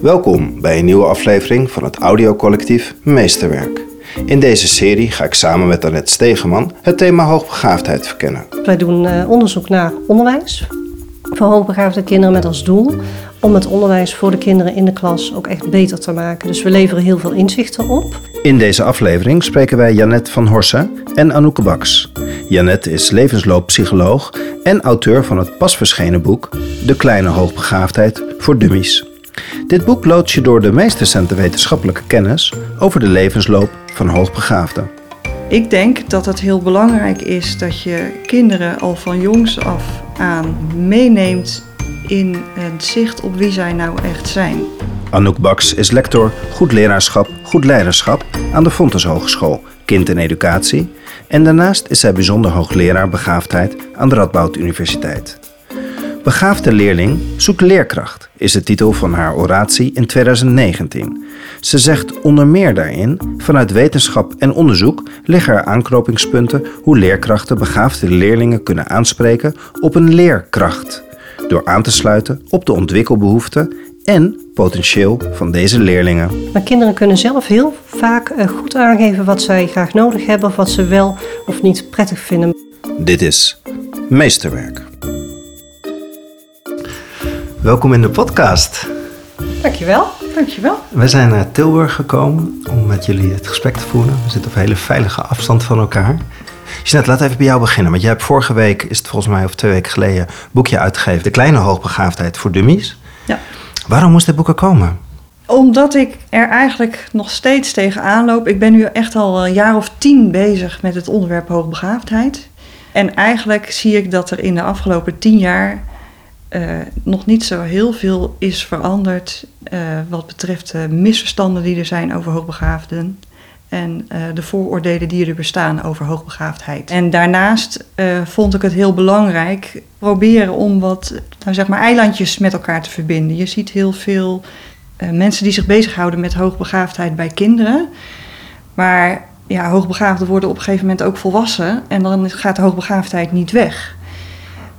Welkom bij een nieuwe aflevering van het audiocollectief Meesterwerk. In deze serie ga ik samen met Annette Stegeman het thema hoogbegaafdheid verkennen. Wij doen eh, onderzoek naar onderwijs voor hoogbegaafde kinderen met als doel om het onderwijs voor de kinderen in de klas ook echt beter te maken. Dus we leveren heel veel inzichten op. In deze aflevering spreken wij Janet van Horsen en Anouk Baks. Janet is levenslooppsycholoog en auteur van het pas verschenen boek De Kleine Hoogbegaafdheid voor Dummies. Dit boek loodt je door de meest recente wetenschappelijke kennis over de levensloop van hoogbegaafden. Ik denk dat het heel belangrijk is dat je kinderen al van jongs af aan meeneemt in het zicht op wie zij nou echt zijn. Anouk Baks is lector Goed Leraarschap, Goed Leiderschap aan de Fontes Hogeschool Kind en Educatie en daarnaast is zij bijzonder hoogleraar begaafdheid aan de Radboud Universiteit. Begaafde leerling zoekt leerkracht is de titel van haar oratie in 2019. Ze zegt onder meer daarin: vanuit wetenschap en onderzoek liggen er aanknopingspunten hoe leerkrachten begaafde leerlingen kunnen aanspreken op een leerkracht. Door aan te sluiten op de ontwikkelbehoeften en potentieel van deze leerlingen. Maar kinderen kunnen zelf heel vaak eh, goed aangeven wat zij graag nodig hebben of wat ze wel of niet prettig vinden. Dit is Meesterwerk. Welkom in de podcast. Dankjewel. Dankjewel. We zijn naar Tilburg gekomen om met jullie het gesprek te voeren. We zitten op hele veilige afstand van elkaar. Jeanette, laat even bij jou beginnen. Want jij hebt vorige week, is het volgens mij of twee weken geleden, een boekje uitgegeven. De kleine hoogbegaafdheid voor dummies. Ja. Waarom moest dit boek er komen? Omdat ik er eigenlijk nog steeds tegenaan loop. Ik ben nu echt al een jaar of tien bezig met het onderwerp hoogbegaafdheid. En eigenlijk zie ik dat er in de afgelopen tien jaar uh, nog niet zo heel veel is veranderd uh, wat betreft de misverstanden die er zijn over hoogbegaafden en uh, de vooroordelen die er bestaan over hoogbegaafdheid. En daarnaast vond ik het heel belangrijk proberen om wat, nou zeg maar, eilandjes met elkaar te verbinden. Je ziet heel veel mensen die zich bezighouden met hoogbegaafdheid bij kinderen, maar ja, hoogbegaafden worden op een gegeven moment ook volwassen en dan gaat de hoogbegaafdheid niet weg.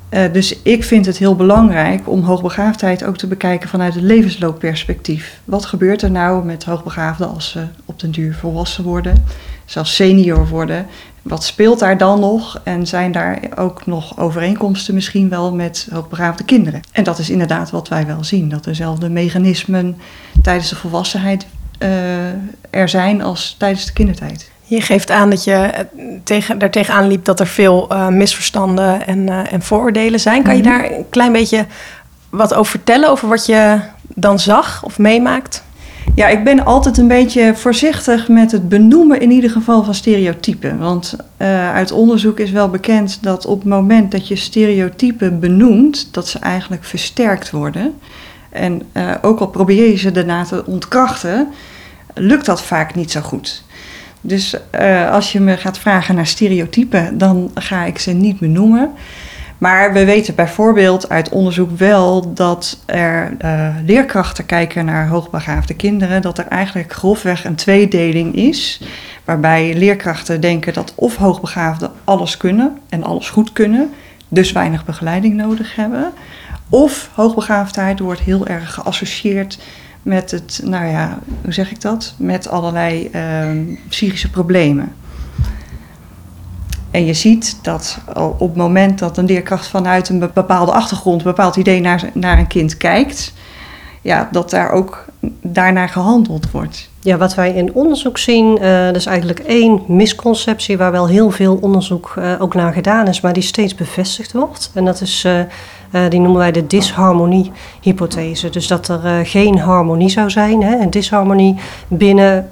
Uh, dus ik vind het heel belangrijk om hoogbegaafdheid ook te bekijken vanuit het levensloopperspectief. Wat gebeurt er nou met hoogbegaafden als ze op den duur volwassen worden, zelfs senior worden? Wat speelt daar dan nog? En zijn daar ook nog overeenkomsten misschien wel met hoogbegaafde kinderen? En dat is inderdaad wat wij wel zien, dat dezelfde mechanismen tijdens de volwassenheid uh, er zijn als tijdens de kindertijd. Je geeft aan dat je eh, tegen, er tegenaan liep dat er veel uh, misverstanden en, uh, en vooroordelen zijn. Kan je Mhm. daar een klein beetje wat over vertellen, over wat je dan zag of meemaakt? Ja, ik ben altijd een beetje voorzichtig met het benoemen in ieder geval van stereotypen. Want uh, uit onderzoek is wel bekend dat op het moment dat je stereotypen benoemt, dat ze eigenlijk versterkt worden. En ook al probeer je ze daarna te ontkrachten, lukt dat vaak niet zo goed. Dus uh, als je me gaat vragen naar stereotypen, dan ga ik ze niet benoemen. Maar we weten bijvoorbeeld uit onderzoek wel dat er uh, leerkrachten kijken naar hoogbegaafde kinderen, dat er eigenlijk grofweg een tweedeling is. Waarbij leerkrachten denken dat of hoogbegaafden alles kunnen en alles goed kunnen, dus weinig begeleiding nodig hebben. Of hoogbegaafdheid wordt heel erg geassocieerd met het, nou ja, hoe zeg ik dat? Met allerlei uh, psychische problemen. En je ziet dat op het moment dat een leerkracht vanuit een bepaalde achtergrond, een bepaald idee naar, naar een kind kijkt, ja, dat daar ook daarnaar gehandeld wordt. Ja, wat wij in onderzoek zien, uh, dat is eigenlijk één misconceptie waar wel heel veel onderzoek uh, ook naar gedaan is, maar die steeds bevestigd wordt. En dat is, uh, die noemen wij de disharmonie-hypothese. Dus dat er geen harmonie zou zijn, hè, een disharmonie binnen,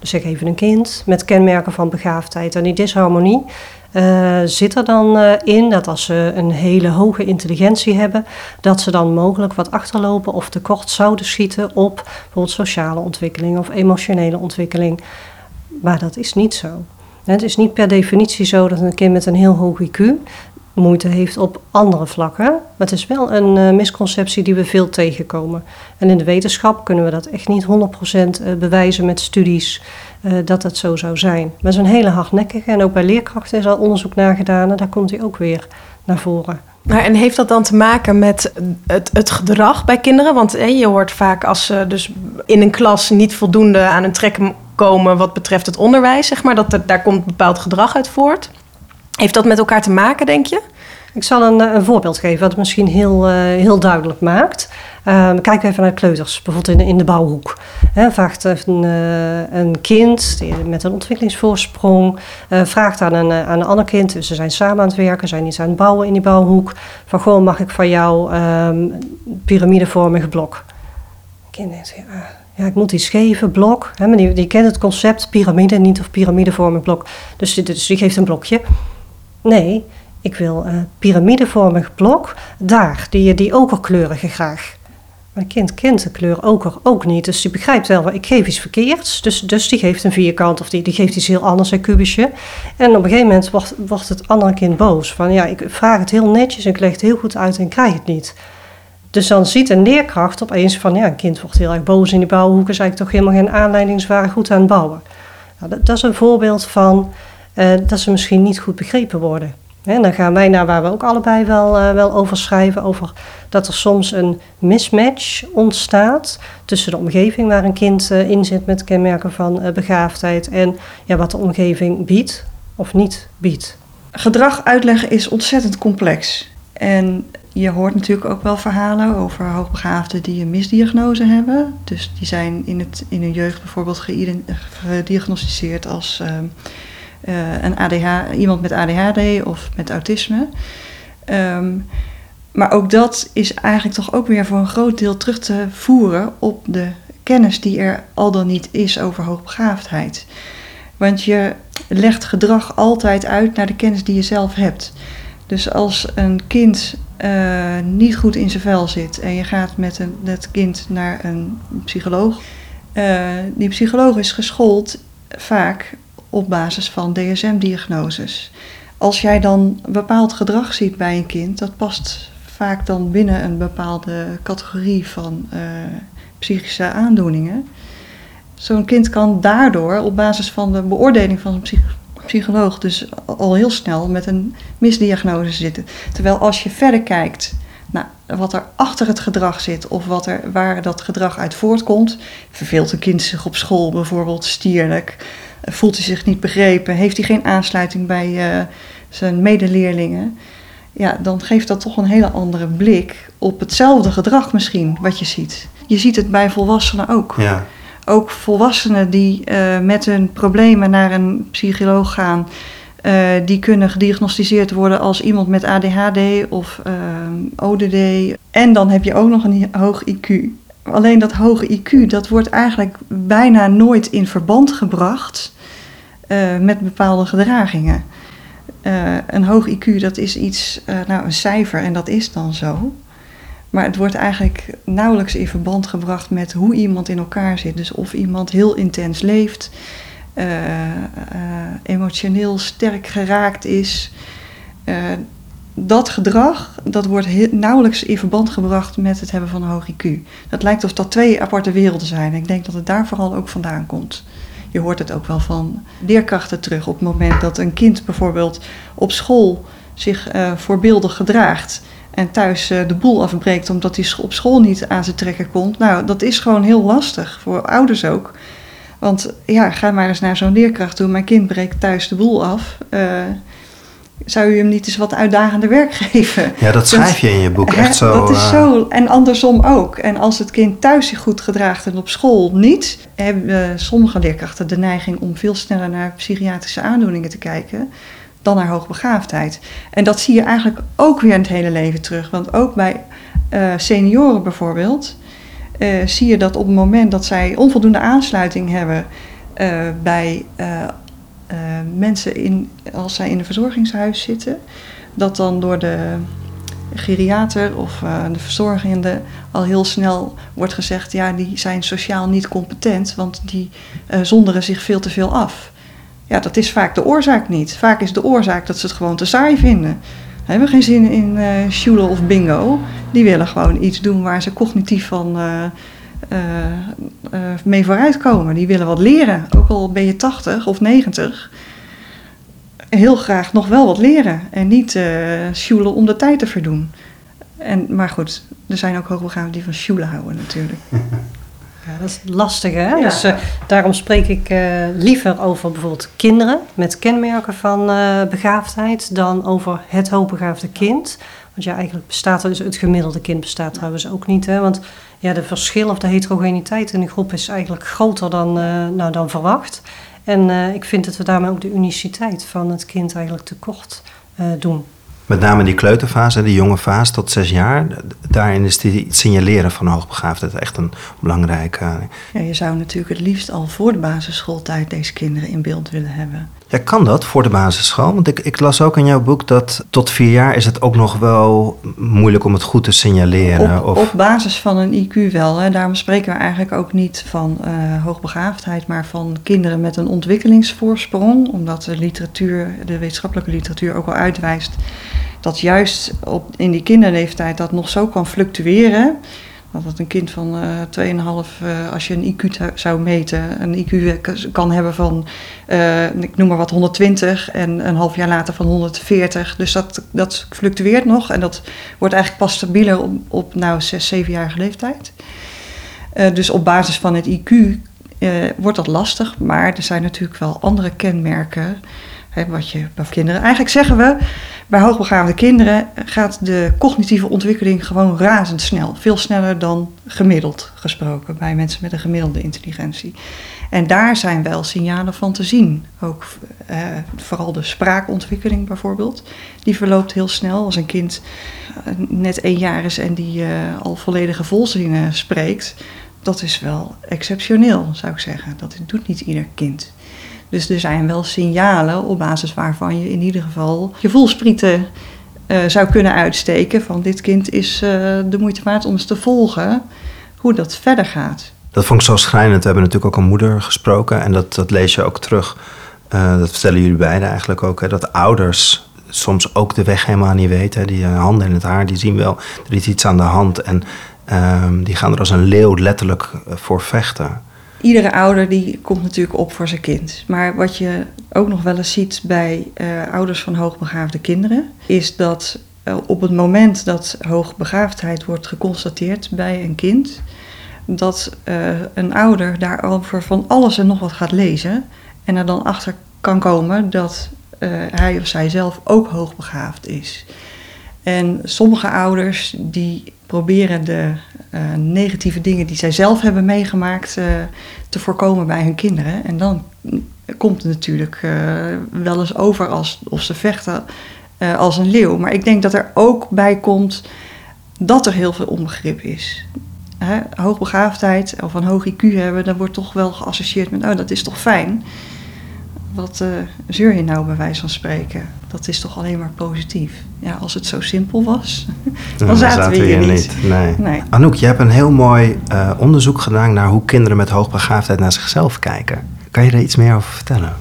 zeg even een kind, met kenmerken van begaafdheid. En die disharmonie zit er dan in dat als ze een hele hoge intelligentie hebben, dat ze dan mogelijk wat achterlopen of tekort zouden schieten op bijvoorbeeld sociale ontwikkeling of emotionele ontwikkeling. Maar dat is niet zo. Het is niet per definitie zo dat een kind met een heel hoog IQ moeite heeft op andere vlakken. Maar het is wel een uh, misconceptie die we veel tegenkomen. En in de wetenschap kunnen we dat echt niet 100% bewijzen met studies uh, dat dat zo zou zijn. Maar het is een hele hardnekkige. En ook bij leerkrachten is al onderzoek naar gedaan en daar komt hij ook weer naar voren. Nou, en heeft dat dan te maken met het, het gedrag bij kinderen? Want je hoort vaak als ze dus in een klas niet voldoende aan hun trekken komen wat betreft het onderwijs, zeg maar, dat daar komt bepaald gedrag uit voort. Heeft dat met elkaar te maken, denk je? Ik zal een, eh, een voorbeeld geven wat het misschien heel, uh, heel duidelijk maakt. Uh, kijk even naar kleuters, bijvoorbeeld in, in de bouwhoek. He, een, uh, een kind met een ontwikkelingsvoorsprong, vraagt aan een, aan een ander kind, dus ze zijn samen aan het werken, zijn iets aan het bouwen in die bouwhoek, van gewoon mag ik van jou um, piramidevormig blok? kind denkt, ja, ik moet iets geven, blok. Maar die, die kent het concept piramide niet of piramidevormig blok. Dus, dus die geeft een blokje. Nee, ik wil een piramidevormig blok daar, die, die okerkleurige graag. Mijn kind kent de kleur oker ook niet, dus die begrijpt wel, ik geef iets verkeerds. Dus, dus die geeft een vierkant of die, die geeft iets heel anders, een kubusje. En op een gegeven moment wordt, wordt het andere kind boos. Van ja, ik vraag het heel netjes en ik leg het heel goed uit en krijg het niet. Dus dan ziet een leerkracht opeens van, ja, een kind wordt heel erg boos in die bouwhoek, is eigenlijk toch helemaal geen aanleiding, ze waren goed aan het bouwen. Nou, dat, is een voorbeeld van dat ze misschien niet goed begrepen worden. En dan gaan wij naar waar we ook allebei wel, uh, wel over schrijven, over dat er soms een mismatch ontstaat tussen de omgeving waar een kind uh, in zit met kenmerken van begaafdheid en ja, wat de omgeving biedt of niet biedt. Gedrag uitleggen is ontzettend complex. En je hoort natuurlijk ook wel verhalen over hoogbegaafden die een misdiagnose hebben. Dus die zijn in, het, in hun jeugd bijvoorbeeld gediagnosticeerd als uh, een ADH, iemand met ADHD of met autisme. Um, maar ook dat is eigenlijk toch ook weer voor een groot deel terug te voeren op de kennis die er al dan niet is over hoogbegaafdheid. Want je legt gedrag altijd uit naar de kennis die je zelf hebt. Dus als een kind uh, niet goed in zijn vel zit en je gaat met een, dat kind naar een psycholoog, uh, die psycholoog is geschoold vaak op basis van DSM-diagnoses. Als jij dan bepaald gedrag ziet bij een kind, dat past vaak dan binnen een bepaalde categorie van uh, psychische aandoeningen. Zo'n kind kan daardoor op basis van de beoordeling van een psycholoog psycholoog dus al heel snel met een misdiagnose zitten. Terwijl als je verder kijkt naar wat er achter het gedrag zit of wat er, waar dat gedrag uit voortkomt. Verveelt een kind zich op school bijvoorbeeld stierlijk? Voelt hij zich niet begrepen? Heeft hij geen aansluiting bij uh, zijn medeleerlingen? Ja, dan geeft dat toch een hele andere blik op hetzelfde gedrag misschien wat je ziet. Je ziet het bij volwassenen ook. Ja ook volwassenen die uh, met hun problemen naar een psycholoog gaan, uh, die kunnen gediagnosticeerd worden als iemand met ADHD of ODD. En dan heb je ook nog een hoog IQ. Alleen dat hoge IQ, dat wordt eigenlijk bijna nooit in verband gebracht met bepaalde gedragingen. een hoog IQ, dat is iets, nou een cijfer en dat is dan zo. Maar het wordt eigenlijk nauwelijks in verband gebracht met hoe iemand in elkaar zit. Dus of iemand heel intens leeft, emotioneel sterk geraakt is. Dat gedrag dat wordt nauwelijks in verband gebracht met het hebben van een hoog IQ. Dat lijkt of dat twee aparte werelden zijn. Ik denk dat het daar vooral ook vandaan komt. Je hoort het ook wel van leerkrachten terug op het moment dat een kind bijvoorbeeld op school zich voorbeeldig gedraagt en thuis uh, de boel afbreekt omdat hij op school niet aan zijn trekken komt. Nou, dat is gewoon heel lastig voor ouders ook. Want ja, ga maar eens naar zo'n leerkracht toe. Mijn kind breekt thuis de boel af. Uh, zou u hem niet eens wat uitdagender werk geven? Ja, dat schrijf je in je boek echt zo. Dat is uh... zo. En andersom ook. En als het kind thuis zich goed gedraagt en op school niet, hebben sommige leerkrachten de neiging om veel sneller naar psychiatrische aandoeningen te kijken dan naar hoogbegaafdheid. En dat zie je eigenlijk ook weer in het hele leven terug. Want ook bij uh, senioren bijvoorbeeld, uh, zie je dat op het moment dat zij onvoldoende aansluiting hebben uh, bij mensen in, als zij in een verzorgingshuis zitten, dat dan door de geriater of de verzorgende al heel snel wordt gezegd: ja, die zijn sociaal niet competent, want die zonderen zich veel te veel af. Ja, dat is vaak de oorzaak niet. Vaak is de oorzaak dat ze het gewoon te saai vinden. Ze hebben geen zin in uh, of bingo. Die willen gewoon iets doen waar ze cognitief van mee vooruitkomen. Die willen wat leren. Ook al ben je 80 of 90. heel graag nog wel wat leren en niet uh, sjoelen om de tijd te verdoen. En, maar goed, er zijn ook hoogbegaafden die van sjoelen houden natuurlijk. Ja, dat is lastig hè. Dus uh, daarom spreek ik uh, liever over bijvoorbeeld kinderen met kenmerken van uh, begaafdheid dan over het hoogbegaafde kind. Want ja, eigenlijk bestaat er dus het gemiddelde kind bestaat trouwens ook niet. Hè? Want ja, de verschil of de heterogeniteit in de groep is eigenlijk groter dan, nou, dan verwacht. En ik vind dat we daarmee ook de uniciteit van het kind eigenlijk tekort doen. Met name die kleuterfase, die jonge fase tot zes jaar, daarin is die signaleren van hoogbegaafdheid echt een belangrijke. Ja, je zou natuurlijk het liefst al voor de basisschooltijd deze kinderen in beeld willen hebben. Ja, kan dat voor de basisschool? Want ik, ik las ook in jouw boek dat tot vier jaar is het ook nog wel moeilijk om het goed te signaleren. Op, of... op basis van een IQ wel. Hè. Daarom spreken we eigenlijk ook niet van uh, hoogbegaafdheid, maar van kinderen met een ontwikkelingsvoorsprong. Omdat de literatuur, de wetenschappelijke literatuur ook al uitwijst dat juist op, in die kinderleeftijd dat nog zo kan fluctueren. Dat een kind van uh, 2,5, uh, als je een IQ zou meten, een IQ kan hebben van, uh, ik noem maar wat, 120 en een half jaar later van 140. Dus dat, dat fluctueert nog en dat wordt eigenlijk pas stabieler op, nou 6, 7-jarige leeftijd. Uh, dus op basis van het IQ wordt dat lastig, maar er zijn natuurlijk wel andere kenmerken. Wat je bij kinderen. Eigenlijk zeggen we bij hoogbegaafde kinderen gaat de cognitieve ontwikkeling gewoon razendsnel. Veel sneller dan gemiddeld gesproken bij mensen met een gemiddelde intelligentie. En daar zijn wel signalen van te zien. Ook eh, vooral de spraakontwikkeling bijvoorbeeld. Die verloopt heel snel. Als een kind eh, net één jaar is en die uh, al volledige volzinnen spreekt. Dat is wel exceptioneel, zou ik zeggen. Dat doet niet ieder kind. Dus er zijn wel signalen op basis waarvan je in ieder geval je voelsprieten uh, zou kunnen uitsteken. Van dit kind is uh, de moeite waard om eens te volgen hoe dat verder gaat. Dat vond ik zo schrijnend. We hebben natuurlijk ook een moeder gesproken en dat, dat lees je ook terug. Uh, dat vertellen jullie beiden eigenlijk ook. Hè, dat ouders soms ook de weg helemaal niet weten. Die handen in het haar, die zien wel, er is iets aan de hand. En ehm, die gaan er als een leeuw letterlijk voor vechten iedere ouder die komt natuurlijk op voor zijn kind. Maar wat je ook nog wel eens ziet bij uh, ouders van hoogbegaafde kinderen, is dat uh, op het moment dat hoogbegaafdheid wordt geconstateerd bij een kind, dat uh, een ouder daarover van alles en nog wat gaat lezen en er dan achter kan komen dat hij of zij zelf ook hoogbegaafd is. En sommige ouders die proberen de uh, negatieve dingen die zij zelf hebben meegemaakt uh, te voorkomen bij hun kinderen. En dan komt het natuurlijk uh, wel eens over als of ze vechten als een leeuw. Maar ik denk dat er ook bij komt dat er heel veel onbegrip is. Hè? Hoogbegaafdheid of een hoog IQ hebben, dat wordt toch wel geassocieerd met, oh dat is toch fijn. Wat uh, zeur je nou bij wijze van spreken? Dat is toch alleen maar positief. Ja, als het zo simpel was, dan zaten, we hier, niet. niet. Nee. nee. Anouk, je hebt een heel mooi uh, onderzoek gedaan naar hoe kinderen met hoogbegaafdheid naar zichzelf kijken. Kan je daar iets meer over vertellen?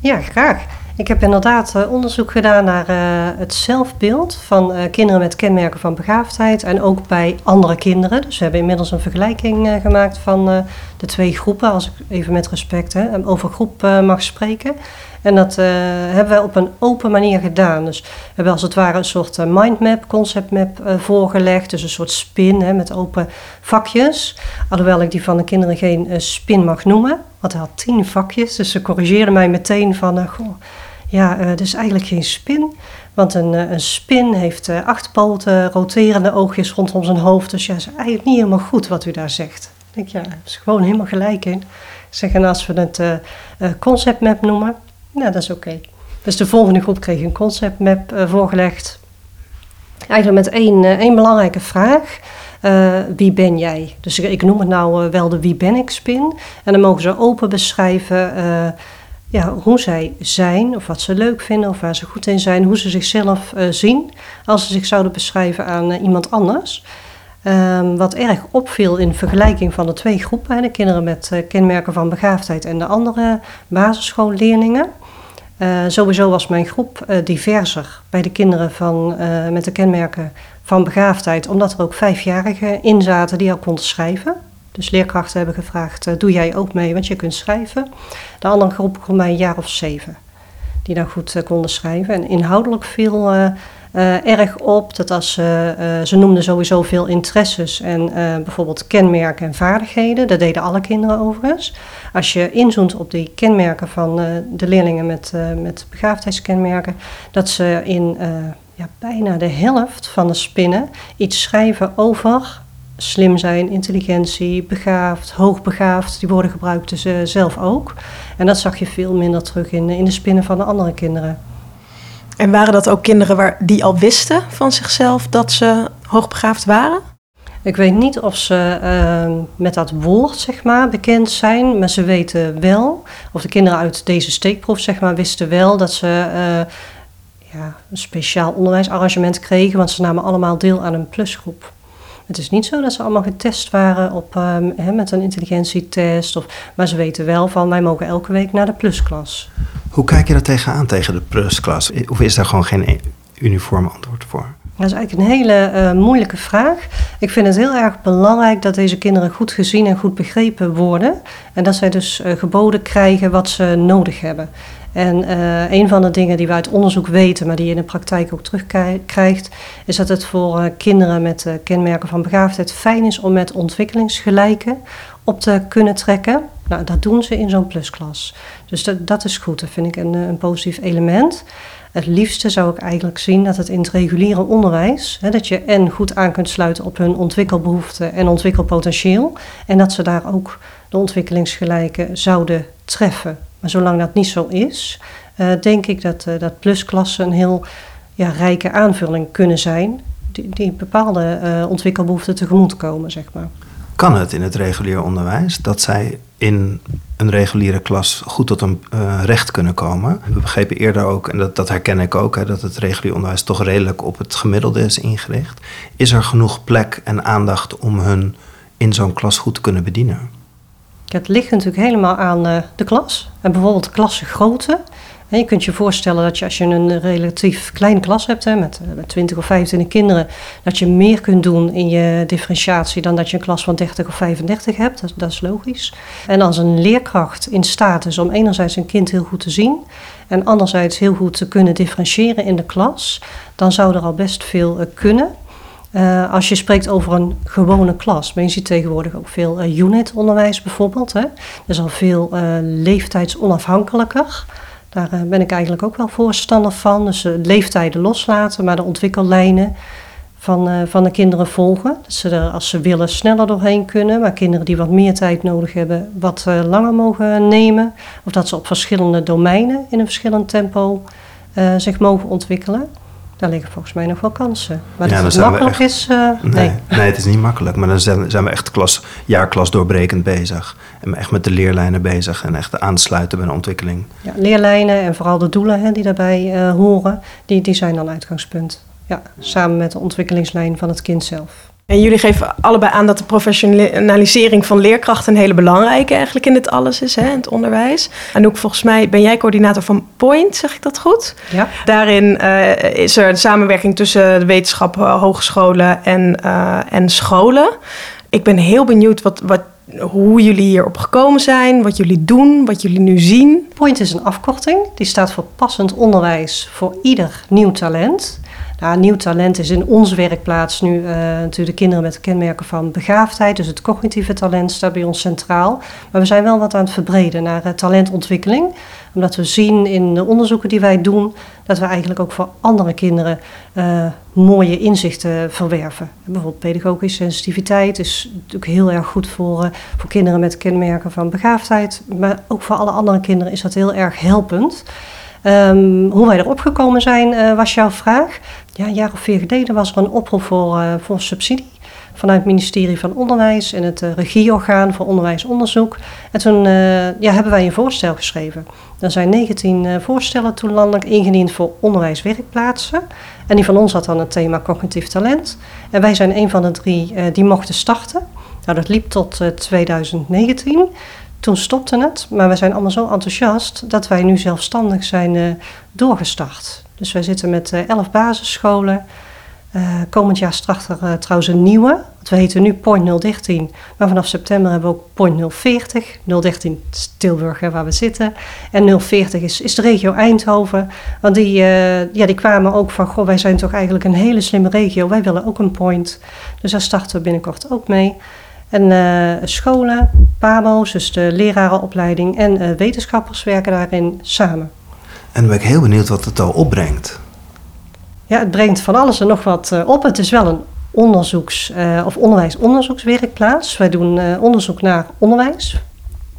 Ja, graag. Ik heb inderdaad uh, onderzoek gedaan naar uh, het zelfbeeld van uh, kinderen met kenmerken van begaafdheid en ook bij andere kinderen. Dus we hebben inmiddels een vergelijking gemaakt van de twee groepen, als ik even met respect hè, over groep mag spreken. En dat hebben we op een open manier gedaan. Dus we hebben als het ware een soort mindmap, conceptmap voorgelegd. Dus een soort spin hè, met open vakjes. Alhoewel ik die van de kinderen geen spin mag noemen. Want hij had tien vakjes, dus ze corrigeerden mij meteen van... goh, ja, uh, is eigenlijk geen spin. Want een, uh, een spin heeft uh, acht roterende oogjes rondom zijn hoofd. Dus ja, is eigenlijk niet helemaal goed wat u daar zegt. Denk, ja, daar is gewoon helemaal gelijk in. Zeggen als we het conceptmap noemen, nou, dat is oké. Dus de volgende groep kreeg een conceptmap voorgelegd. Eigenlijk met één, één belangrijke vraag. wie ben jij? Dus ik, ik noem het nou wel de wie ben ik spin. En dan mogen ze open beschrijven ja, hoe zij zijn, of wat ze leuk vinden, of waar ze goed in zijn, hoe ze zichzelf uh, zien als ze zich zouden beschrijven aan uh, iemand anders. Um, wat erg opviel in vergelijking van de twee groepen, de kinderen met uh, kenmerken van begaafdheid en de andere basisschoolleerlingen. sowieso was mijn groep diverser bij de kinderen van, met de kenmerken van begaafdheid, omdat er ook vijfjarigen in zaten die al konden schrijven. Dus leerkrachten hebben gevraagd, uh, doe jij ook mee, want je kunt schrijven. De andere groep komt mij een jaar of zeven. die dan goed konden schrijven. En inhoudelijk viel erg op dat als ze, ze noemden sowieso veel interesses en bijvoorbeeld kenmerken en vaardigheden. Dat deden alle kinderen overigens. Als je inzoomt op die kenmerken van de leerlingen met, met begaafdheidskenmerken, dat ze in ja, bijna de helft van de spinnen iets schrijven over slim zijn, intelligentie, begaafd, hoogbegaafd. Die woorden gebruikten ze zelf ook. En dat zag je veel minder terug in, in de spinnen van de andere kinderen. En waren dat ook kinderen waar, die al wisten van zichzelf dat ze hoogbegaafd waren? Ik weet niet of ze uh, met dat woord zeg maar, bekend zijn, maar ze weten wel, of de kinderen uit deze steekproef zeg maar, wisten wel dat ze uh, ja, een speciaal onderwijsarrangement kregen, want ze namen allemaal deel aan een plusgroep. Het is niet zo dat ze allemaal getest waren op, um, met een intelligentietest. Of, maar ze weten wel van wij mogen elke week naar de plusklas. Hoe kijk je daar tegenaan tegen de plusklas? Of is daar gewoon geen e-, uniform antwoord voor? Dat is eigenlijk een hele uh, moeilijke vraag. Ik vind het heel erg belangrijk dat deze kinderen goed gezien en goed begrepen worden. En dat zij dus uh, geboden krijgen wat ze nodig hebben. En uh, een van de dingen die we uit onderzoek weten, maar die je in de praktijk ook terugkrijgt, is dat het voor uh, kinderen met uh, kenmerken van begaafdheid fijn is om met ontwikkelingsgelijken op te kunnen trekken. Nou, dat doen ze in zo'n plusklas. Dus dat, dat is goed, dat vind ik een, een positief element. Het liefste zou ik eigenlijk zien dat het in het reguliere onderwijs, hè, dat je en goed aan kunt sluiten op hun ontwikkelbehoeften en ontwikkelpotentieel, en dat ze daar ook de ontwikkelingsgelijken zouden treffen. Maar zolang dat niet zo is, uh, denk ik dat, uh, dat plusklassen een heel ja, rijke aanvulling kunnen zijn, die, bepaalde uh, ontwikkelbehoeften tegemoet komen, zeg maar. Kan het in het reguliere onderwijs dat zij in een reguliere klas goed tot een recht kunnen komen? We begrepen eerder ook, en dat, dat herken ik ook, hè, dat het reguliere onderwijs toch redelijk op het gemiddelde is ingericht. Is er genoeg plek en aandacht om hun in zo'n klas goed te kunnen bedienen? Het ligt natuurlijk helemaal aan uh, de klas. En bijvoorbeeld klassengrootte. En je kunt je voorstellen dat je als je een relatief kleine klas hebt, hè, met, met 20 of 25 kinderen, dat je meer kunt doen in je differentiatie dan dat je een klas van 30 of 35 hebt. Dat, dat is logisch. En als een leerkracht in staat is om enerzijds een kind heel goed te zien en anderzijds heel goed te kunnen differentiëren in de klas, dan zou er al best veel uh, kunnen. Uh, als je spreekt over een gewone klas, maar je ziet tegenwoordig ook veel uh, unit-onderwijs bijvoorbeeld. Hè. Is al veel uh, leeftijdsonafhankelijker. Daar ben ik eigenlijk ook wel voorstander van. Dus leeftijden loslaten, maar de ontwikkellijnen van, van de kinderen volgen. Dat ze er als ze willen sneller doorheen kunnen, maar kinderen die wat meer tijd nodig hebben, wat langer mogen nemen. Of dat ze op verschillende domeinen in een verschillend tempo zich mogen ontwikkelen. Daar liggen volgens mij nog wel kansen. Maar ja, dat het makkelijk echt, is, uh, nee, nee. nee. het is niet makkelijk. Maar dan zijn, zijn we echt klas, jaarklas doorbrekend bezig. En echt met de leerlijnen bezig en echt aansluiten bij een ontwikkeling. Ja, leerlijnen en vooral de doelen hè, die daarbij uh, horen, die, die zijn dan uitgangspunt. Ja, samen met de ontwikkelingslijn van het kind zelf. En jullie geven allebei aan dat de professionalisering van leerkrachten een hele belangrijke eigenlijk in dit alles is, hè, in het onderwijs. En ook volgens mij ben jij coördinator van Point, zeg ik dat goed? Ja. Daarin uh, is er de samenwerking tussen de wetenschap, hogescholen en, uh, en scholen. Ik ben heel benieuwd wat, wat, hoe jullie hierop gekomen zijn, wat jullie doen, wat jullie nu zien. Point is een afkorting, die staat voor passend onderwijs voor ieder nieuw talent. Nou, nieuw talent is in onze werkplaats nu natuurlijk de kinderen met kenmerken van begaafdheid. Dus het cognitieve talent staat bij ons centraal. Maar we zijn wel wat aan het verbreden naar uh, talentontwikkeling. Omdat we zien in de onderzoeken die wij doen, dat we eigenlijk ook voor andere kinderen uh, mooie inzichten verwerven. Bijvoorbeeld pedagogische sensitiviteit is natuurlijk heel erg goed voor, voor kinderen met kenmerken van begaafdheid. Maar ook voor alle andere kinderen is dat heel erg helpend. Um, hoe wij erop gekomen zijn, was jouw vraag. Ja, een jaar of vier geleden was er een oproep voor, uh, voor subsidie vanuit het ministerie van Onderwijs en het uh, regieorgaan voor onderwijsonderzoek. En toen ja, hebben wij een voorstel geschreven. Er zijn 19 voorstellen toen landelijk ingediend voor onderwijswerkplaatsen. En die van ons had dan het thema cognitief talent. En wij zijn een van de drie die mochten starten. Nou, dat liep tot 2019. Toen stopte het, maar we zijn allemaal zo enthousiast dat wij nu zelfstandig zijn doorgestart. Dus wij zitten met uh, elf basisscholen komend jaar start er trouwens een nieuwe. We heten nu Point 013. Maar vanaf september hebben we ook Point 040. 013 is Tilburg, waar we zitten. En 040 is, is de regio Eindhoven. Want die, ja, die kwamen ook van... Goh, wij zijn toch eigenlijk een hele slimme regio. Wij willen ook een point. Dus daar starten we binnenkort ook mee. En scholen, PABO's, dus de lerarenopleiding en wetenschappers werken daarin samen. En dan ben ik heel benieuwd wat het al opbrengt. Ja, het brengt van alles en nog wat uh, op. Het is wel een onderzoeks- of onderwijsonderzoekswerkplaats. Wij doen onderzoek naar onderwijs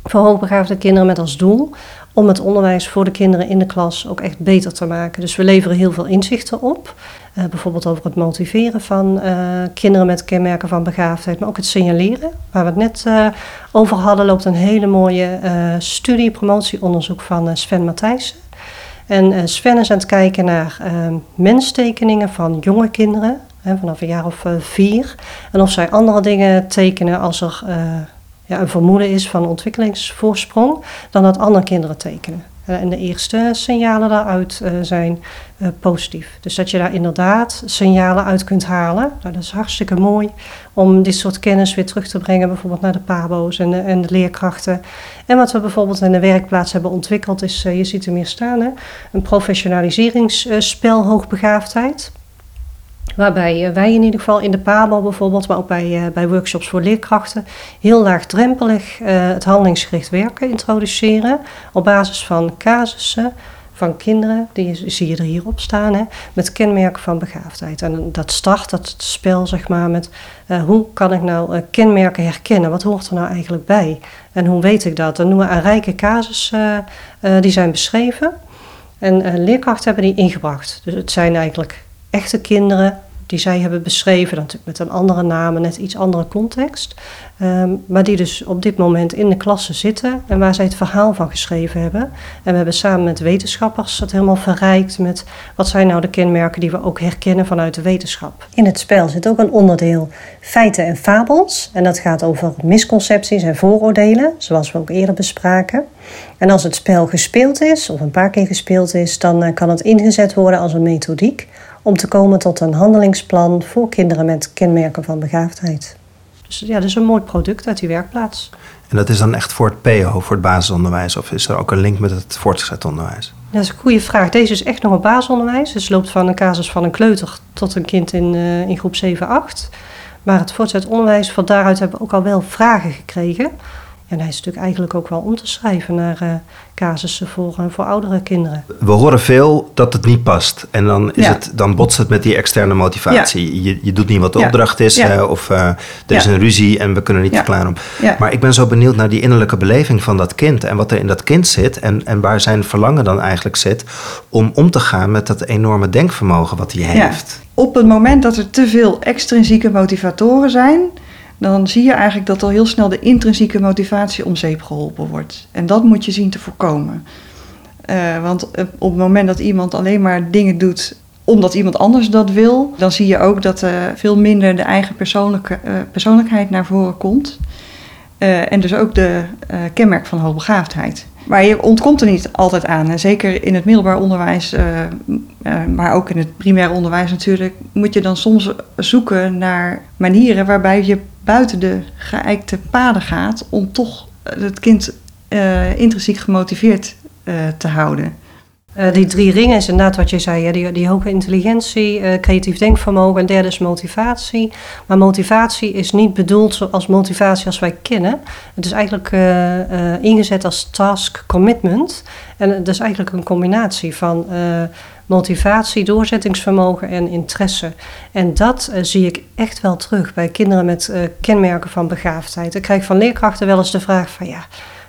voor hoogbegaafde kinderen met als doel om het onderwijs voor de kinderen in de klas ook echt beter te maken. Dus we leveren heel veel inzichten op. Bijvoorbeeld over het motiveren van kinderen met kenmerken van begaafdheid, maar ook het signaleren. Waar we het net over hadden, loopt een hele mooie studie, promotieonderzoek van Sven Matthijssen. En Sven is aan het kijken naar menstekeningen van jonge kinderen, hè, vanaf een jaar of vier. En of zij andere dingen tekenen als er ja, een vermoeden is van ontwikkelingsvoorsprong dan dat andere kinderen tekenen. Uh, en de eerste signalen daaruit uh, zijn uh, positief. Dus dat je daar inderdaad signalen uit kunt halen. Nou, dat is hartstikke mooi om dit soort kennis weer terug te brengen, bijvoorbeeld naar de PABO's en de, en de leerkrachten. En wat we bijvoorbeeld in de werkplaats hebben ontwikkeld, is, je ziet hem hier staan, hè, een professionaliseringsspel hoogbegaafdheid. Waarbij eh, wij in ieder geval in de PABO bijvoorbeeld, maar ook bij, uh, bij workshops voor leerkrachten, heel laagdrempelig uh, het handelingsgericht werken introduceren. Op basis van casussen van kinderen, die zie je er hierop staan, hè, met kenmerken van begaafdheid. En dat start, dat spel zeg maar, met hoe kan ik nou kenmerken herkennen? Wat hoort er nou eigenlijk bij? En hoe weet ik dat? Dan noemen we een rijke casussen, die zijn beschreven. En leerkrachten hebben die ingebracht. Dus het zijn eigenlijk echte kinderen die zij hebben beschreven, natuurlijk met een andere naam, net iets andere context. Um, maar die dus op dit moment in de klasse zitten en waar zij het verhaal van geschreven hebben. En we hebben samen met wetenschappers dat helemaal verrijkt met wat zijn nou de kenmerken die we ook herkennen vanuit de wetenschap. In het spel zit ook een onderdeel feiten en fabels. En dat gaat over misconcepties en vooroordelen, zoals we ook eerder bespraken. En als het spel gespeeld is, of een paar keer gespeeld is, dan uh, kan het ingezet worden als een methodiek om te komen tot een handelingsplan voor kinderen met kenmerken van begaafdheid. Dus ja, dat is een mooi product uit die werkplaats. En dat is dan echt voor het PO, voor het basisonderwijs, of is er ook een link met het voortgezet onderwijs? Dat is een goede vraag. Deze is echt nog een basisonderwijs. Dus loopt van een casus van een kleuter tot een kind in, uh, in groep 7, 8. Maar het voortgezet onderwijs, van daaruit hebben we ook al wel vragen gekregen. En hij is natuurlijk eigenlijk ook wel om te schrijven naar uh, casussen voor, uh, voor oudere kinderen. We horen veel dat het niet past. En dan, is het, dan botst het met die externe motivatie. Je, je doet niet wat de opdracht is. of uh, er is een ruzie en we kunnen niet verklaren om. Maar ik ben zo benieuwd naar die innerlijke beleving van dat kind. En wat er in dat kind zit. En, en waar zijn verlangen dan eigenlijk zit. Om om te gaan met dat enorme denkvermogen wat hij heeft. Op het moment dat er te veel extrinsieke motivatoren zijn dan zie je eigenlijk dat al heel snel de intrinsieke motivatie om zeep geholpen wordt. En dat moet je zien te voorkomen. Uh, want op het moment dat iemand alleen maar dingen doet omdat iemand anders dat wil, dan zie je ook dat uh, veel minder de eigen persoonlijke, persoonlijkheid naar voren komt. en dus ook de kenmerk van hoogbegaafdheid. Maar je ontkomt er niet altijd aan. En zeker in het middelbaar onderwijs, maar ook in het primair onderwijs natuurlijk, moet je dan soms zoeken naar manieren waarbij je buiten de geëikte paden gaat om toch het kind uh, intrinsiek gemotiveerd uh, te houden. Die drie ringen is inderdaad wat je zei, hè? Die, die hoge intelligentie, creatief denkvermogen en derde is motivatie. Maar motivatie is niet bedoeld zoals motivatie als wij kennen. Het is eigenlijk ingezet als task commitment. En dat is eigenlijk een combinatie van motivatie, doorzettingsvermogen en interesse. En dat uh, zie ik echt wel terug bij kinderen met uh, kenmerken van begaafdheid. Ik krijg van leerkrachten wel eens de vraag van ja,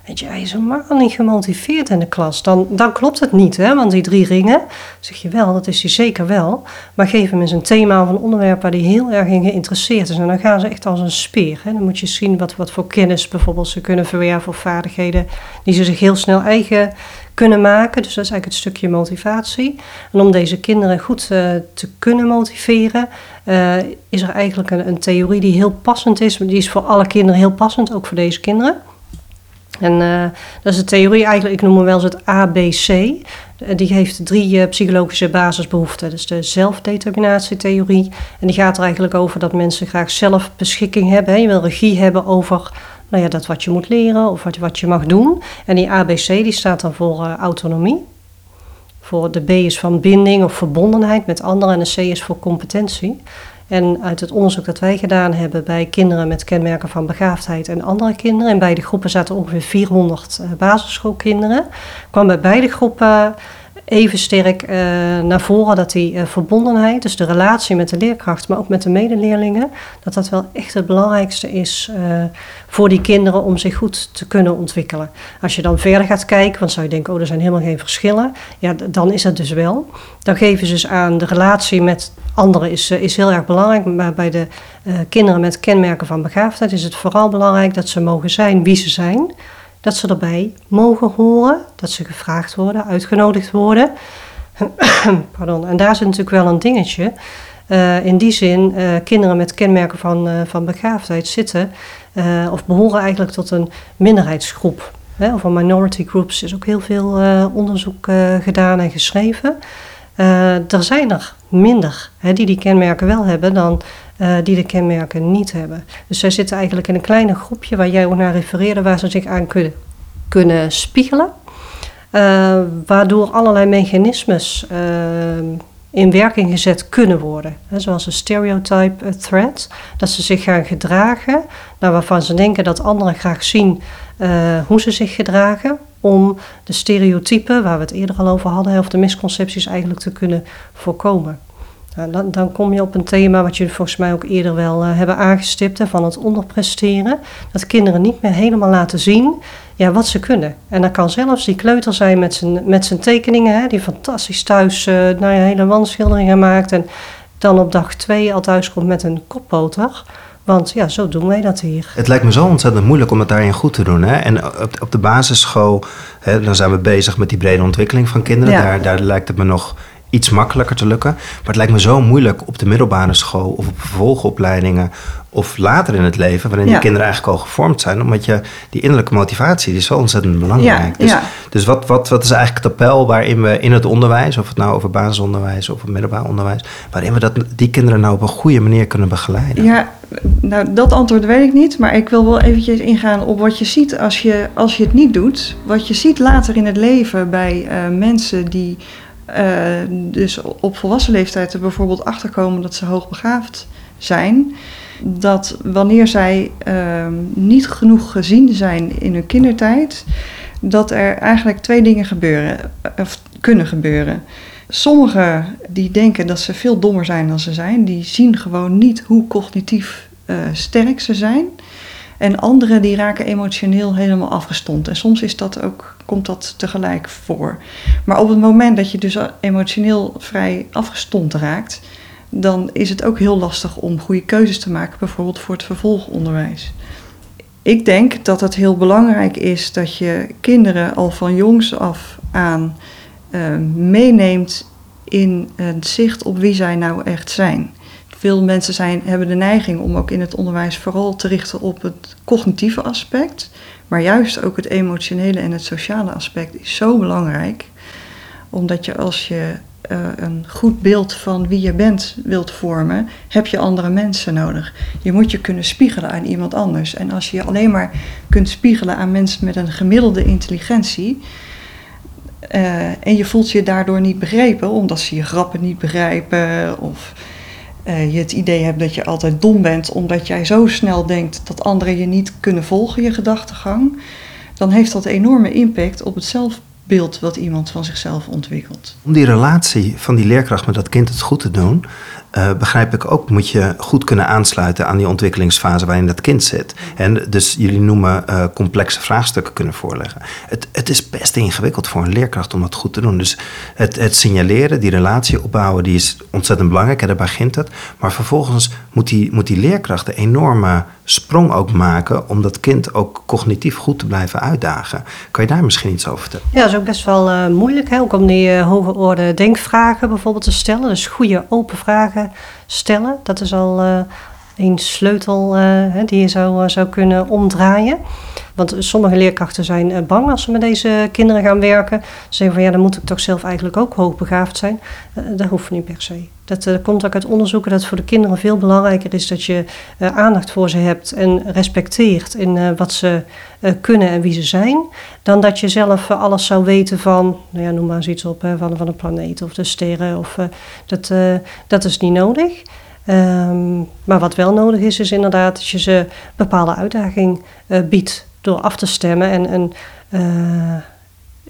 weet je, hij is helemaal niet gemotiveerd in de klas. Dan, dan klopt het niet, hè? want die drie ringen, zeg je wel, dat is hij zeker wel. Maar geef hem eens een thema of een onderwerp waar hij heel erg in geïnteresseerd is. En dan gaan ze echt als een speer. Hè? Dan moet je zien wat, wat voor kennis bijvoorbeeld ze kunnen verwerven of vaardigheden die ze zich heel snel eigen kunnen maken. Dus dat is eigenlijk het stukje motivatie. En om deze kinderen goed uh, te kunnen motiveren, uh, is er eigenlijk een, een, theorie die heel passend is. Die is voor alle kinderen heel passend, ook voor deze kinderen. En uh, dat is de theorie eigenlijk, ik noem hem wel eens het ABC. Eh, die heeft drie psychologische basisbehoeften. Dus de zelfdeterminatietheorie. En die gaat er eigenlijk over dat mensen graag zelf beschikking hebben. Je wil regie hebben over nou ja, dat wat je moet leren of wat, wat je mag doen. En die ABC die staat dan voor autonomie. Voor de B is van binding of verbondenheid met anderen en de C is voor competentie. En uit het onderzoek dat wij gedaan hebben bij kinderen met kenmerken van begaafdheid en andere kinderen, in beide groepen zaten ongeveer 400 uh, basisschoolkinderen, kwam bij beide groepen even sterk uh, naar voren dat die uh, verbondenheid, dus de relatie met de leerkracht, maar ook met de medeleerlingen, dat dat wel echt het belangrijkste is uh, voor die kinderen om zich goed te kunnen ontwikkelen. Als je dan verder gaat kijken, want zou je denken, oh, er zijn helemaal geen verschillen, ja, dan is dat dus wel. Dan geven ze dus aan de relatie met anderen is, is heel erg belangrijk, maar bij de kinderen met kenmerken van begaafdheid is het vooral belangrijk dat ze mogen zijn wie ze zijn dat ze erbij mogen horen, dat ze gevraagd worden, uitgenodigd worden. Pardon. En daar zit natuurlijk wel een dingetje. Uh, in die zin, uh, kinderen met kenmerken van, uh, van begaafdheid zitten of behoren eigenlijk tot een minderheidsgroep. Hè, of een minority groups is ook heel veel onderzoek gedaan en geschreven. er zijn er minder hè, die die kenmerken wel hebben dan uh, die de kenmerken niet hebben. Dus zij zitten eigenlijk in een kleine groepje waar jij ook naar refereerde, waar ze zich aan kunnen, kunnen spiegelen. Uh, waardoor allerlei mechanismes uh, in werking gezet kunnen worden. He, zoals een stereotype threat, dat ze zich gaan gedragen, nou, waarvan ze denken dat anderen graag zien hoe ze zich gedragen, om de stereotypen, waar we het eerder al over hadden, of de misconcepties eigenlijk te kunnen voorkomen. Nou, dan, dan, kom je op een thema wat jullie volgens mij ook eerder wel uh, hebben aangestipt, hè, van het onderpresteren. Dat kinderen niet meer helemaal laten zien ja, wat ze kunnen. En dat kan zelfs die kleuter zijn met zijn, met zijn tekeningen, hè, die fantastisch thuis uh, nou ja, hele wandschilderingen maakt. En dan op dag twee al thuis komt met een koppoter. Want ja, zo doen wij dat hier. Het lijkt me zo ontzettend moeilijk om het daarin goed te doen. Hè? En op, op de basisschool, hè, dan zijn we bezig met die brede ontwikkeling van kinderen. Ja. Daar, daar lijkt het me nog iets makkelijker te lukken. Maar het lijkt me zo moeilijk op de middelbare school of op vervolgopleidingen of later in het leven, waarin ja. die kinderen eigenlijk al gevormd zijn, omdat je die innerlijke motivatie die is zo ontzettend belangrijk. Ja, dus, ja. dus wat, wat, wat is eigenlijk het appel waarin we in het onderwijs, of het nou over basisonderwijs of het middelbaar onderwijs, waarin we dat, die kinderen nou op een goede manier kunnen begeleiden? Ja, nou dat antwoord weet ik niet, maar ik wil wel eventjes ingaan op wat je ziet als je, als je het niet doet. Wat je ziet later in het leven bij uh, mensen die dus op volwassen leeftijd er bijvoorbeeld achterkomen dat ze hoogbegaafd zijn. Dat wanneer zij uh, niet genoeg gezien zijn in hun kindertijd, dat er eigenlijk twee dingen gebeuren, of kunnen gebeuren. Sommigen die denken dat ze veel dommer zijn dan ze zijn, die zien gewoon niet hoe cognitief uh, sterk ze zijn. En anderen die raken emotioneel helemaal afgestomd. En soms is dat ook, komt dat tegelijk voor. Maar op het moment dat je dus emotioneel vrij afgestomd raakt, dan is het ook heel lastig om goede keuzes te maken, bijvoorbeeld voor het vervolgonderwijs. Ik denk dat het heel belangrijk is dat je kinderen al van jongs af aan uh, meeneemt in het zicht op wie zij nou echt zijn veel mensen zijn, hebben de neiging om ook in het onderwijs vooral te richten op het cognitieve aspect. Maar juist ook het emotionele en het sociale aspect is zo belangrijk. Omdat je als je uh, een goed beeld van wie je bent wilt vormen, heb je andere mensen nodig. Je moet je kunnen spiegelen aan iemand anders. En als je je alleen maar kunt spiegelen aan mensen met een gemiddelde intelligentie. Uh, en je voelt je daardoor niet begrepen, omdat ze je grappen niet begrijpen of uh, je het idee hebt dat je altijd dom bent omdat jij zo snel denkt dat anderen je niet kunnen volgen, je gedachtegang, dan heeft dat enorme impact op het zelfbeeld wat iemand van zichzelf ontwikkelt. Om die relatie van die leerkracht met dat kind het goed te doen, uh, begrijp ik ook, moet je goed kunnen aansluiten aan die ontwikkelingsfase waarin dat kind zit. En dus jullie noemen uh, complexe vraagstukken kunnen voorleggen. Het, het is best ingewikkeld voor een leerkracht om dat goed te doen. Dus het, het signaleren, die relatie opbouwen, die is ontzettend belangrijk. En daar begint het. Maar vervolgens moet die, moet die leerkracht een enorme sprong ook maken om dat kind ook cognitief goed te blijven uitdagen. Kan je daar misschien iets over vertellen? Ja, dat is ook best wel uh, moeilijk hè? ook om die uh, hoge orde denkvragen bijvoorbeeld te stellen. Dus goede open vragen stellen. Dat is al uh, een sleutel die je zou, zou kunnen omdraaien. Want sommige leerkrachten zijn eh, bang als ze met deze kinderen gaan werken. Ze zeggen van ja, dan moet ik toch zelf eigenlijk ook hoogbegaafd zijn. Uh, dat hoeft niet per se. Dat uh, komt ook uit onderzoeken dat voor de kinderen veel belangrijker is dat je aandacht voor ze hebt en respecteert in wat ze kunnen en wie ze zijn. Dan dat je zelf alles zou weten van, nou ja, noem maar eens iets op, van, van de planeet of de sterren. Of, dat, dat is niet nodig. Um, maar wat wel nodig is, is inderdaad dat je ze bepaalde uitdaging biedt door af te stemmen. En, en uh,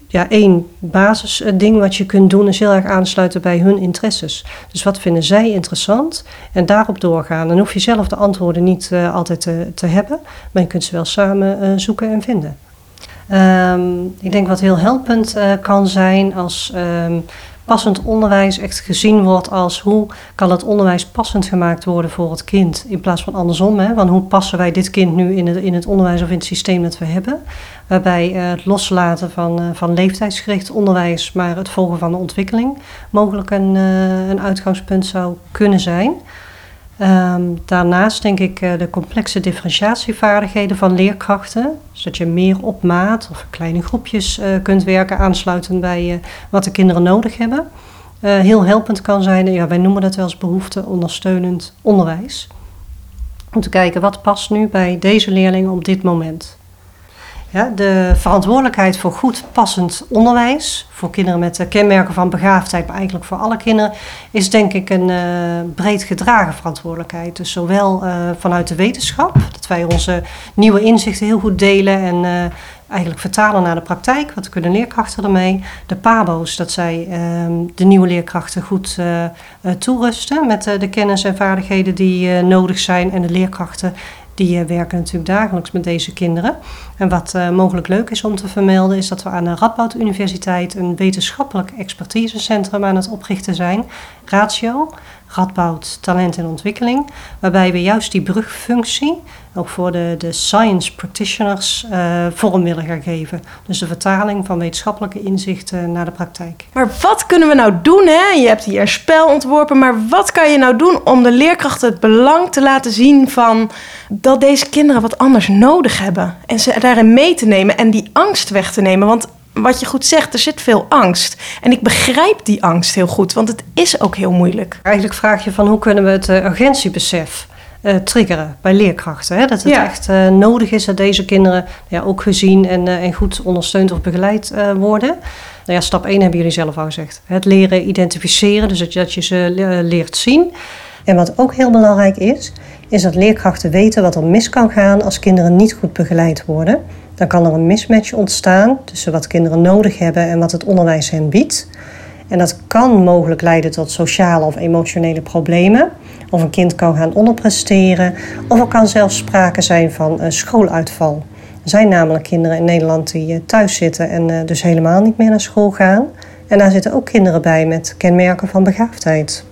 ja, één basisding wat je kunt doen is heel erg aansluiten bij hun interesses. Dus wat vinden zij interessant en daarop doorgaan. Dan hoef je zelf de antwoorden niet uh, altijd te, te, hebben, maar je kunt ze wel samen zoeken en vinden. Um, ik denk wat heel helpend kan zijn als um, passend onderwijs echt gezien wordt als hoe kan het onderwijs passend gemaakt worden voor het kind. In plaats van andersom, hè, want hoe passen wij dit kind nu in het, in het onderwijs of in het systeem dat we hebben. Waarbij uh, het loslaten van, uh, van leeftijdsgericht onderwijs, maar het volgen van de ontwikkeling mogelijk een, uh, een uitgangspunt zou kunnen zijn. Um, daarnaast denk ik uh, de complexe differentiatievaardigheden van leerkrachten. Zodat je meer op maat of kleine groepjes uh, kunt werken, aansluitend bij uh, wat de kinderen nodig hebben. heel helpend kan zijn, ja, wij noemen dat wel eens behoefte ondersteunend onderwijs. Om te kijken wat past nu bij deze leerling op dit moment. Ja, de verantwoordelijkheid voor goed passend onderwijs voor kinderen met kenmerken van begaafdheid, maar eigenlijk voor alle kinderen, is denk ik een uh, breed gedragen verantwoordelijkheid. Dus zowel uh, vanuit de wetenschap, dat wij onze nieuwe inzichten heel goed delen en eigenlijk vertalen naar de praktijk. Wat kunnen leerkrachten ermee? De PABO's, dat zij de nieuwe leerkrachten goed toerusten met de kennis en vaardigheden die nodig zijn en de leerkrachten die uh, werken natuurlijk dagelijks met deze kinderen. En wat uh, mogelijk leuk is om te vermelden, is dat we aan de Radboud Universiteit een wetenschappelijk expertisecentrum aan het oprichten zijn. Ratio, Radboud Talent en Ontwikkeling. Waarbij we juist die brugfunctie ook voor de, de science practitioners uh, vorm willen geven. Dus de vertaling van wetenschappelijke inzichten naar de praktijk. Maar wat kunnen we nou doen? Hè? Je hebt hier een spel ontworpen, maar wat kan je nou doen om de leerkrachten het belang te laten zien van dat deze kinderen wat anders nodig hebben? En ze daarin mee te nemen en die angst weg te nemen. Want wat je goed zegt, er zit veel angst. En ik begrijp die angst heel goed, want het is ook heel moeilijk. Eigenlijk vraag je van hoe kunnen we het uh, urgentiebesef uh, triggeren bij leerkrachten. Hè? Dat het ja. echt uh, nodig is dat deze kinderen ja, ook gezien en, uh, en goed ondersteund of begeleid worden. Nou ja, stap 1 hebben jullie zelf al gezegd. Het leren identificeren, dus dat je, dat je ze leert zien. En wat ook heel belangrijk is, is dat leerkrachten weten wat er mis kan gaan als kinderen niet goed begeleid worden. Dan kan er een mismatch ontstaan tussen wat kinderen nodig hebben en wat het onderwijs hen biedt. En dat kan mogelijk leiden tot sociale of emotionele problemen. Of een kind kan gaan onderpresteren. Of er kan zelfs sprake zijn van schooluitval. Er zijn namelijk kinderen in Nederland die uh, thuis zitten en uh, dus helemaal niet meer naar school gaan. En daar zitten ook kinderen bij met kenmerken van begaafdheid.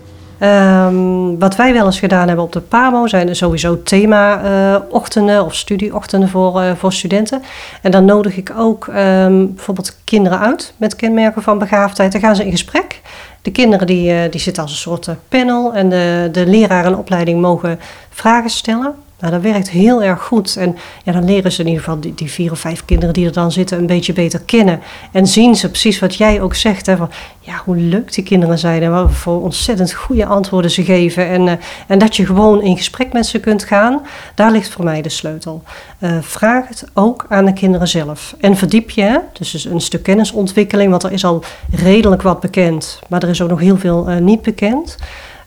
Um, wat wij wel eens gedaan hebben op de PAMO zijn er sowieso thema-ochtenden uh, of studieochtenden voor, uh, voor studenten. En dan nodig ik ook um, bijvoorbeeld kinderen uit met kenmerken van begaafdheid. Dan gaan ze in gesprek. De kinderen die, uh, die zitten als een soort panel en de, de leraar en opleiding mogen vragen stellen. Nou, dat werkt heel erg goed. En ja, dan leren ze in ieder geval die, die, vier of vijf kinderen die er dan zitten een beetje beter kennen. En zien ze precies wat jij ook zegt. Hè, van, ja, hoe leuk die kinderen zijn en wat voor ontzettend goede antwoorden ze geven. En, uh, en dat je gewoon in gesprek met ze kunt gaan, daar ligt voor mij de sleutel. Uh, vraag het ook aan de kinderen zelf. En verdiep je, hè, dus een stuk kennisontwikkeling, want er is al redelijk wat bekend. Maar er is ook nog heel veel uh, niet bekend.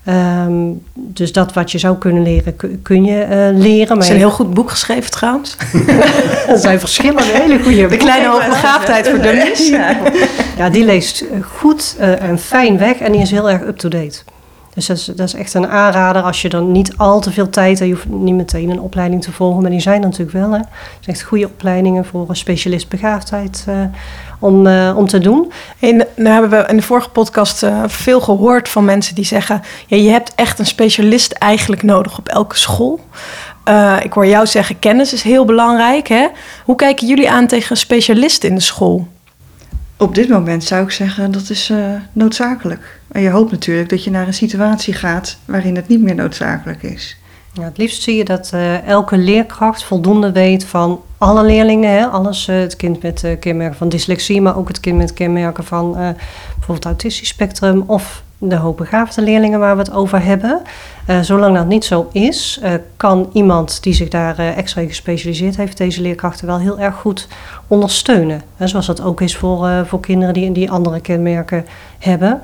Um, dus dat wat je zou kunnen leren, kun je uh, leren. Er is een heel goed boek geschreven trouwens. er zijn verschillende hele goede De kleine hoogbegaafdheid voor dummies. Ja. ja, die leest goed uh, en fijn weg en die is heel erg up-to-date. Dus dat is, dat is, echt een aanrader als je dan niet al te veel tijd hebt. Je hoeft niet meteen een opleiding te volgen, maar die zijn er natuurlijk wel. Hè. Het zijn echt goede opleidingen voor een specialist begaafdheid uh, om, uh, om te doen. En nu hebben we in de vorige podcast uh, veel gehoord van mensen die zeggen... Ja, je hebt echt een specialist eigenlijk nodig op elke school. ik hoor jou zeggen, kennis is heel belangrijk. Hè? Hoe kijken jullie aan tegen een specialist in de school? Op dit moment zou ik zeggen dat is noodzakelijk. En je hoopt natuurlijk dat je naar een situatie gaat waarin het niet meer noodzakelijk is. Het liefst zie je dat uh, elke leerkracht voldoende weet van alle leerlingen. Hè? Alles, uh, het kind met uh, kenmerken van dyslexie, maar ook het kind met kenmerken van bijvoorbeeld autistisch spectrum of de hoogbegaafde leerlingen waar we het over hebben. zolang dat niet zo is, kan iemand die zich daar extra in gespecialiseerd heeft, deze leerkrachten wel heel erg goed ondersteunen. zoals dat ook is voor, voor kinderen die, die andere kenmerken hebben.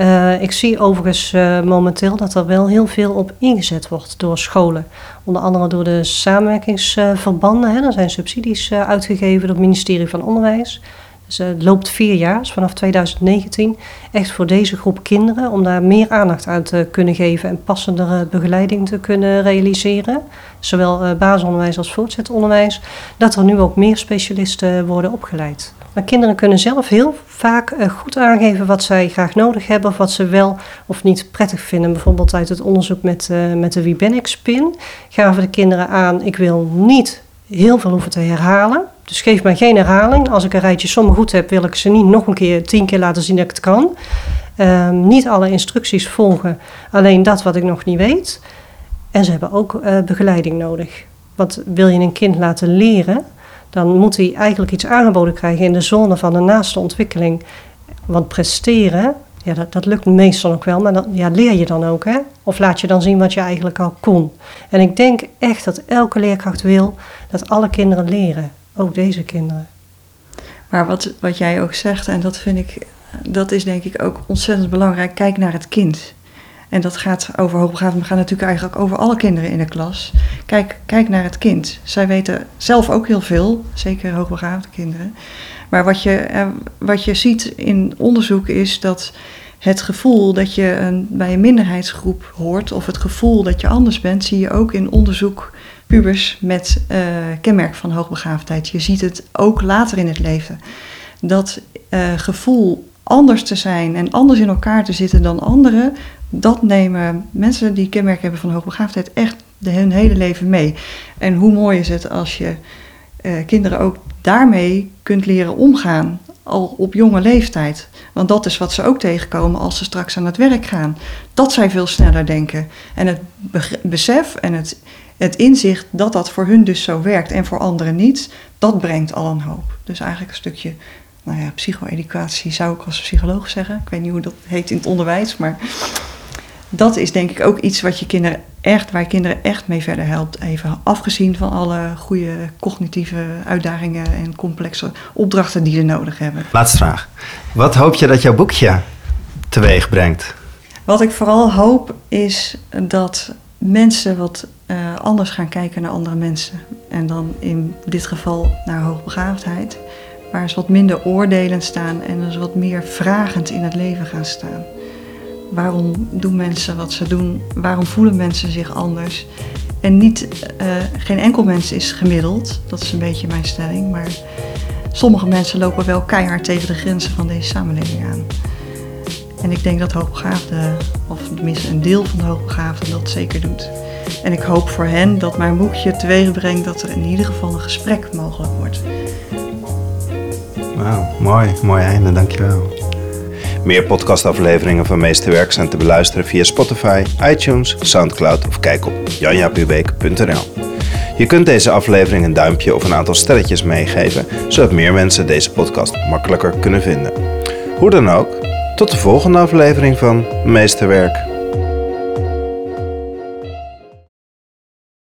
Uh, ik zie overigens uh, momenteel dat er wel heel veel op ingezet wordt door scholen. Onder andere door de samenwerkingsverbanden. Hè. Er zijn subsidies uh, uitgegeven door het ministerie van Onderwijs. Dus het loopt vier jaar, dus vanaf 2019. Echt voor deze groep kinderen, om daar meer aandacht aan te kunnen geven en passendere begeleiding te kunnen realiseren. Zowel basisonderwijs als voortgezet onderwijs. Dat er nu ook meer specialisten worden opgeleid. Maar kinderen kunnen zelf heel vaak uh, goed aangeven wat zij graag nodig hebben of wat ze wel of niet prettig vinden. Bijvoorbeeld uit het onderzoek met, uh, met de Wie ben ik spin gaven de kinderen aan: ik wil niet heel veel hoeven te herhalen. Dus geef mij geen herhaling. Als ik een rijtje sommen goed heb, wil ik ze niet nog een keer tien keer laten zien dat ik het kan. Uh, niet alle instructies volgen, alleen dat wat ik nog niet weet. En ze hebben ook uh, begeleiding nodig. Want wil je een kind laten leren, dan moet hij eigenlijk iets aangeboden krijgen in de zone van de naaste ontwikkeling. Want presteren, ja, dat, dat lukt meestal ook wel, maar dan, ja, leer je dan ook, hè? Of laat je dan zien wat je eigenlijk al kon. En ik denk echt dat elke leerkracht wil dat alle kinderen leren, ook deze kinderen. Maar wat, wat jij ook zegt, en dat vind ik, dat is denk ik ook ontzettend belangrijk, kijk naar het kind. En dat gaat over hoogbegaafden, maar gaat natuurlijk eigenlijk over alle kinderen in de klas. Kijk, kijk naar het kind. Zij weten zelf ook heel veel, zeker hoogbegaafde kinderen. Maar wat je, eh, wat je ziet in onderzoek is dat het gevoel dat je een, bij een minderheidsgroep hoort, of het gevoel dat je anders bent, zie je ook in onderzoek pubers met uh, kenmerk van hoogbegaafdheid. Je ziet het ook later in het leven. Dat uh, gevoel anders te zijn en anders in elkaar te zitten dan anderen, dat nemen mensen die kenmerken hebben van hoogbegaafdheid echt de, hun hele leven mee. En hoe mooi is het als je uh, kinderen ook daarmee kunt leren omgaan, al op jonge leeftijd. Want dat is wat ze ook tegenkomen als ze straks aan het werk gaan. Dat zij veel sneller denken. En het besef en het, het inzicht dat dat voor hun dus zo werkt en voor anderen niet, dat brengt al een hoop. Dus eigenlijk een stukje nou ja, psycho-educatie zou ik als psycholoog zeggen. Ik weet niet hoe dat heet in het onderwijs, maar dat is denk ik ook iets wat je kinderen echt, waar je kinderen echt mee verder helpt. Even afgezien van alle goede cognitieve uitdagingen en complexe opdrachten die ze nodig hebben. Laatste vraag. Wat hoop je dat jouw boekje teweeg brengt? Wat ik vooral hoop is dat mensen wat uh, anders gaan kijken naar andere mensen. En dan in dit geval naar hoogbegaafdheid. Waar ze wat minder oordelend staan en dus wat meer vragend in het leven gaan staan. Waarom doen mensen wat ze doen? Waarom voelen mensen zich anders? En niet, uh, geen enkel mens is gemiddeld, dat is een beetje mijn stelling, maar sommige mensen lopen wel keihard tegen de grenzen van deze samenleving aan. En ik denk dat hoogbegaafden, of tenminste een deel van de hoogbegaafden, dat zeker doet. En ik hoop voor hen dat mijn boekje teweeg brengt dat er in ieder geval een gesprek mogelijk wordt. Wauw, mooi, mooi einde, dankjewel. Meer podcastafleveringen van Meesterwerk zijn te beluisteren via Spotify, iTunes, Soundcloud of kijk op janjapubeek.nl. Je kunt deze aflevering een duimpje of een aantal sterretjes meegeven, zodat meer mensen deze podcast makkelijker kunnen vinden. Hoe dan ook, tot de volgende aflevering van Meesterwerk.